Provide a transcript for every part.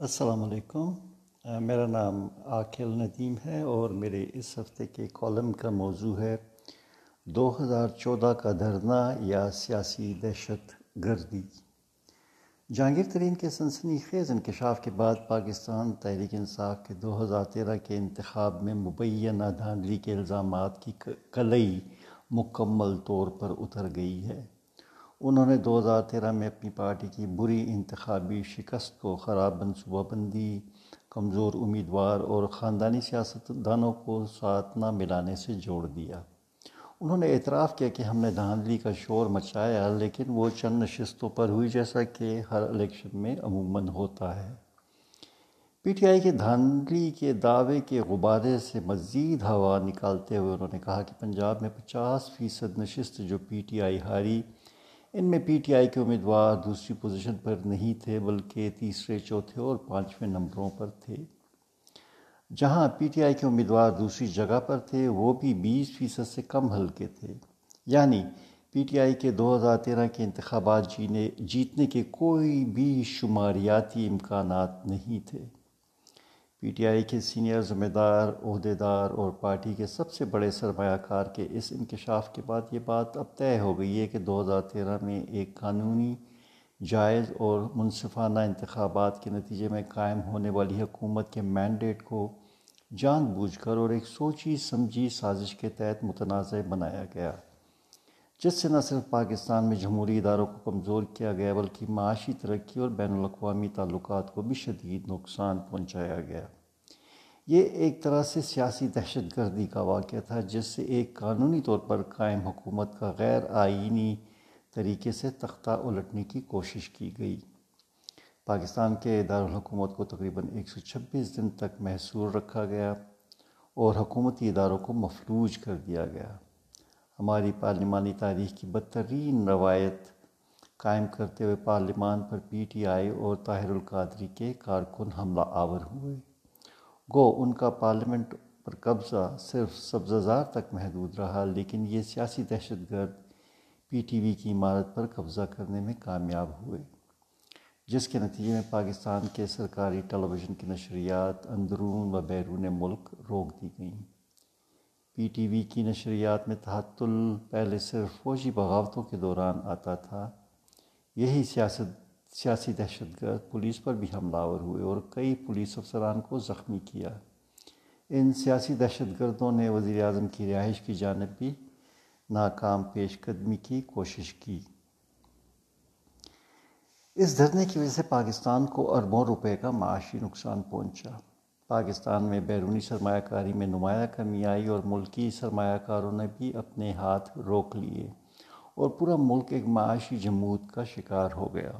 السلام علیکم۔ میرا نام عاقل ندیم ہے اور میرے اس ہفتے کے کالم کا موضوع ہے دو ہزار چودہ کا دھرنا یا سیاسی دہشت گردی۔ جہانگیر ترین کے سنسنی خیز انکشاف کے بعد پاکستان تحریک انصاف کے دو ہزار تیرہ کے انتخاب میں مبینہ دھاندلی کے الزامات کی کلئی مکمل طور پر اتر گئی ہے۔ انہوں نے دو ہزار تیرہ میں اپنی پارٹی کی بری انتخابی شکست کو خراب منصوبہ بندی، کمزور امیدوار اور خاندانی سیاست دانوں کو ساتھ نہ ملانے سے جوڑ دیا۔ انہوں نے اعتراف کیا کہ ہم نے دھاندلی کا شور مچایا، لیکن وہ چند نشستوں پر ہوئی، جیسا کہ ہر الیکشن میں عموماً ہوتا ہے۔ پی ٹی آئی کے دھاندلی کے دعوے کے غبارے سے مزید ہوا نکالتے ہوئے انہوں نے کہا کہ پنجاب میں پچاس فیصد نشست جو پی ٹی آئی ہاری ان میں پی ٹی آئی کے امیدوار دوسری پوزیشن پر نہیں تھے، بلکہ تیسرے، چوتھے اور پانچویں نمبروں پر تھے۔ جہاں پی ٹی آئی کے امیدوار دوسری جگہ پر تھے، وہ بھی بیس فیصد سے کم ہلکے تھے۔ یعنی پی ٹی آئی کے دو ہزار تیرہ کے انتخابات جینے، جیتنے کے کوئی بھی شماریاتی امکانات نہیں تھے۔ پی ٹی آئی کے سینئر ذمہ دار عہدیدار اور پارٹی کے سب سے بڑے سرمایہ کار کے اس انکشاف کے بعد یہ بات اب طے ہو گئی ہے کہ دو ہزار تیرہ میں ایک قانونی، جائز اور منصفانہ انتخابات کے نتیجے میں قائم ہونے والی حکومت کے مینڈیٹ کو جان بوجھ کر اور ایک سوچی، سمجھی سازش کے تحت متنازع بنایا گیا۔ جس سے نہ صرف پاکستان میں جمہوری اداروں کو کمزور کیا گیا، بلکہ معاشی ترقی اور بین الاقوامی تعلقات کو بھی شدید نقصان پہنچایا گیا۔ یہ ایک طرح سے سیاسی دہشت گردی کا واقعہ تھا، جس سے ایک قانونی طور پر قائم حکومت کا غیر آئینی طریقے سے تختہ الٹنے کی کوشش کی گئی۔ پاکستان کے دارالحکومت کو تقریباً ایک سو چھبیس دن تک محصور رکھا گیا اور حکومتی اداروں کو مفلوج کر دیا گیا۔ ہماری پارلیمانی تاریخ کی بدترین روایت قائم کرتے ہوئے پارلیمان پر پی ٹی آئی اور طاہر القادری کے کارکن حملہ آور ہوئے۔ گو، ان کا پارلیمنٹ پر قبضہ صرف سبززار تک محدود رہا، لیکن یہ سیاسی دہشت گرد پی ٹی وی کی عمارت پر قبضہ کرنے میں کامیاب ہوئے، جس کے نتیجے میں پاکستان کے سرکاری ٹیلی ویژن کی نشریات، اندرون و بیرون ملک روک دی گئیں۔ پی ٹی وی کی نشریات میں تحتل پہلے صرف فوجی بغاوتوں کے دوران آتا تھا۔ یہی سیاست، سیاسی دہشت گرد پولیس پر بھی حملہ آور ہوئے اور کئی پولیس افسران کو زخمی کیا۔ ان سیاسی دہشت گردوں نے وزیر اعظم کی رہائش کی جانب بھی ناکام پیش قدمی کی کوشش کی۔ اس دھرنے کی وجہ سے پاکستان کو اربوں روپے کا معاشی نقصان پہنچا۔ پاکستان میں بیرونی سرمایہ کاری میں نمایاں کمی آئی اور ملکی سرمایہ کاروں نے بھی اپنے ہاتھ روک لیے اور پورا ملک ایک معاشی جمود کا شکار ہو گیا۔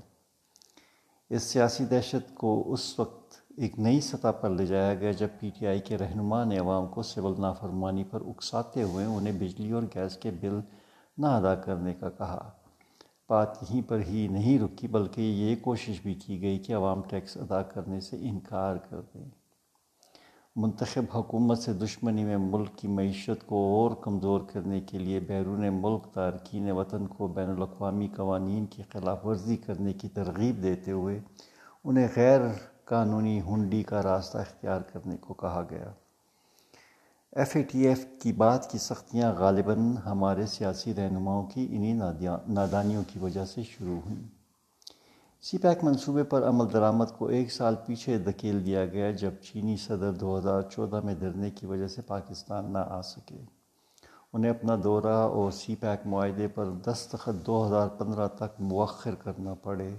اس سیاسی دہشت کو اس وقت ایک نئی سطح پر لے جایا گیا جب پی ٹی آئی کے رہنما نے عوام کو سول نافرمانی پر اکساتے ہوئے انہیں بجلی اور گیس کے بل نہ ادا کرنے کا کہا۔ بات یہیں پر ہی نہیں رکی بلکہ یہ کوشش بھی کی گئی کہ عوام ٹیکس ادا کرنے سے انکار کر دیں۔ منتخب حکومت سے دشمنی میں ملک کی معیشت کو اور کمزور کرنے کے لیے بیرون ملک تارکین وطن کو بین الاقوامی قوانین کی خلاف ورزی کرنے کی ترغیب دیتے ہوئے انہیں غیر قانونی ہنڈی کا راستہ اختیار کرنے کو کہا گیا۔ ایف اے ٹی ایف کی بات کی سختیاں غالباً ہمارے سیاسی رہنماؤں کی، انہی نادانیوں کی وجہ سے شروع ہوئیں۔ سی پیک منصوبے پر عمل درآمد کو ایک سال پیچھے دھکیل دیا گیا جب چینی صدر دو ہزار چودہ میں دھرنے کی وجہ سے پاکستان نہ آ سکے۔ انہیں اپنا دورہ اور سی پیک معاہدے پر دستخط دو ہزار پندرہ تک مؤخر کرنا پڑے۔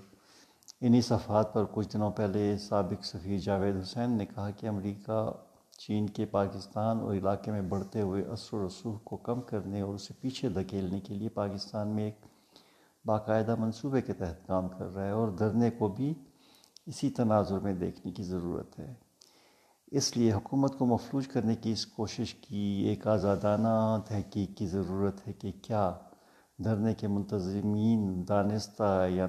انہی صفحات پر کچھ دنوں پہلے سابق سفیر جاوید حسین نے کہا کہ امریکہ، چین کے پاکستان اور علاقے میں بڑھتے ہوئے اثر و رسوخ کو کم کرنے اور اسے پیچھے دھکیلنے کے لیے پاکستان میں ایک باقاعدہ منصوبے کے تحت کام کر رہا ہے اور دھرنے کو بھی اسی تناظر میں دیکھنے کی ضرورت ہے۔ اس لیے حکومت کو مفلوج کرنے کی اس کوشش کی ایک آزادانہ تحقیق کی ضرورت ہے کہ کیا دھرنے کے منتظمین دانستہ یا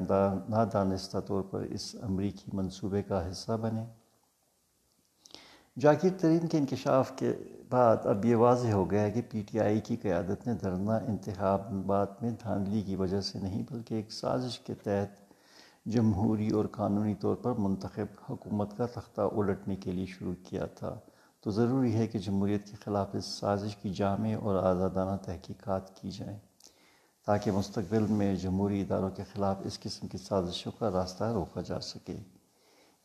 نادانستہ طور پر اس امریکی منصوبے کا حصہ بنے جاکر ترین کے انکشاف کے بعد اب یہ واضح ہو گیا ہے کہ پی ٹی آئی کی قیادت نے دھرنا انتخابات میں دھاندلی کی وجہ سے نہیں، بلکہ ایک سازش کے تحت جمہوری اور قانونی طور پر منتخب حکومت کا تختہ الٹنے کے لیے شروع کیا تھا۔ تو ضروری ہے کہ جمہوریت کے خلاف اس سازش کی جامع اور آزادانہ تحقیقات کی جائیں، تاکہ مستقبل میں جمہوری اداروں کے خلاف اس قسم کی سازشوں کا راستہ روکا جا سکے۔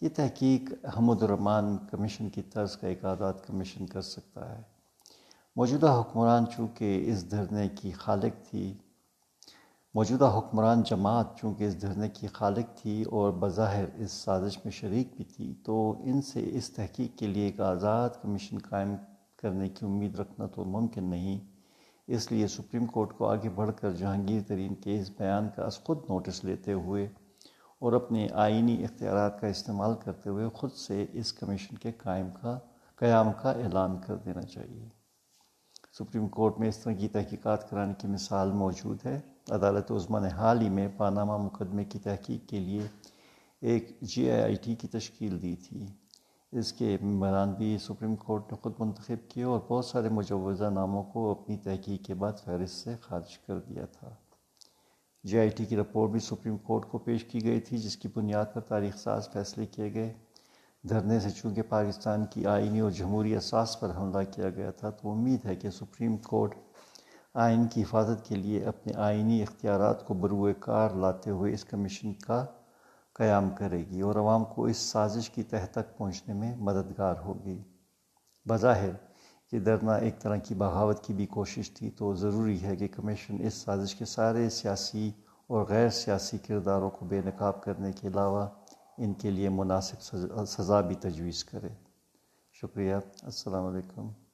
یہ تحقیق حمد الرحمان کمیشن کی طرز کا ایک آزاد کمیشن کر سکتا ہے۔ موجودہ حکمران چونکہ اس دھرنے کی خالق تھی، موجودہ حکمران جماعت چونکہ اس دھرنے کی خالق تھی اور بظاہر اس سازش میں شریک بھی تھی، تو ان سے اس تحقیق کے لیے ایک آزاد کمیشن قائم کرنے کی امید رکھنا تو ممکن نہیں۔ اس لیے سپریم کورٹ کو آگے بڑھ کر جہانگیر ترین کے اس بیان کا از خود نوٹس لیتے ہوئے اور اپنے آئینی اختیارات کا استعمال کرتے ہوئے خود سے اس کمیشن کے قائم کا، قیام کا اعلان کر دینا چاہیے۔ سپریم کورٹ میں اس طرح کی تحقیقات کرانے کی مثال موجود ہے۔ عدالت عظمہ نے حال ہی میں پاناما مقدمے کی تحقیق کے لیے ایک جی آئی آئی ٹی کی تشکیل دی تھی۔ اس کے ممبران بھی سپریم کورٹ نے خود منتخب کیے اور بہت سارے مجوزہ ناموں کو اپنی تحقیق کے بعد فہرست سے خارج کر دیا تھا۔ جی آئی ٹی کی رپورٹ بھی سپریم کورٹ کو پیش کی گئی تھی، جس کی بنیاد پر تاریخ ساز فیصلے کیے گئے۔ دھرنے سے چونکہ پاکستان کی آئینی اور جمہوری اساس پر حملہ کیا گیا تھا، تو امید ہے کہ سپریم کورٹ آئین کی حفاظت کے لیے اپنے آئینی اختیارات کو بروئے کار لاتے ہوئے اس کمیشن کا قیام کرے گی اور عوام کو اس سازش کی تہ تک پہنچنے میں مددگار ہوگی۔ بظاہر یہ درنا ایک طرح کی بغاوت کی بھی کوشش تھی، تو ضروری ہے کہ کمیشن اس سازش کے سارے سیاسی اور غیر سیاسی کرداروں کو بے نقاب کرنے کے علاوہ ان کے لیے مناسب سزا بھی تجویز کرے۔ شکریہ، السلام علیکم۔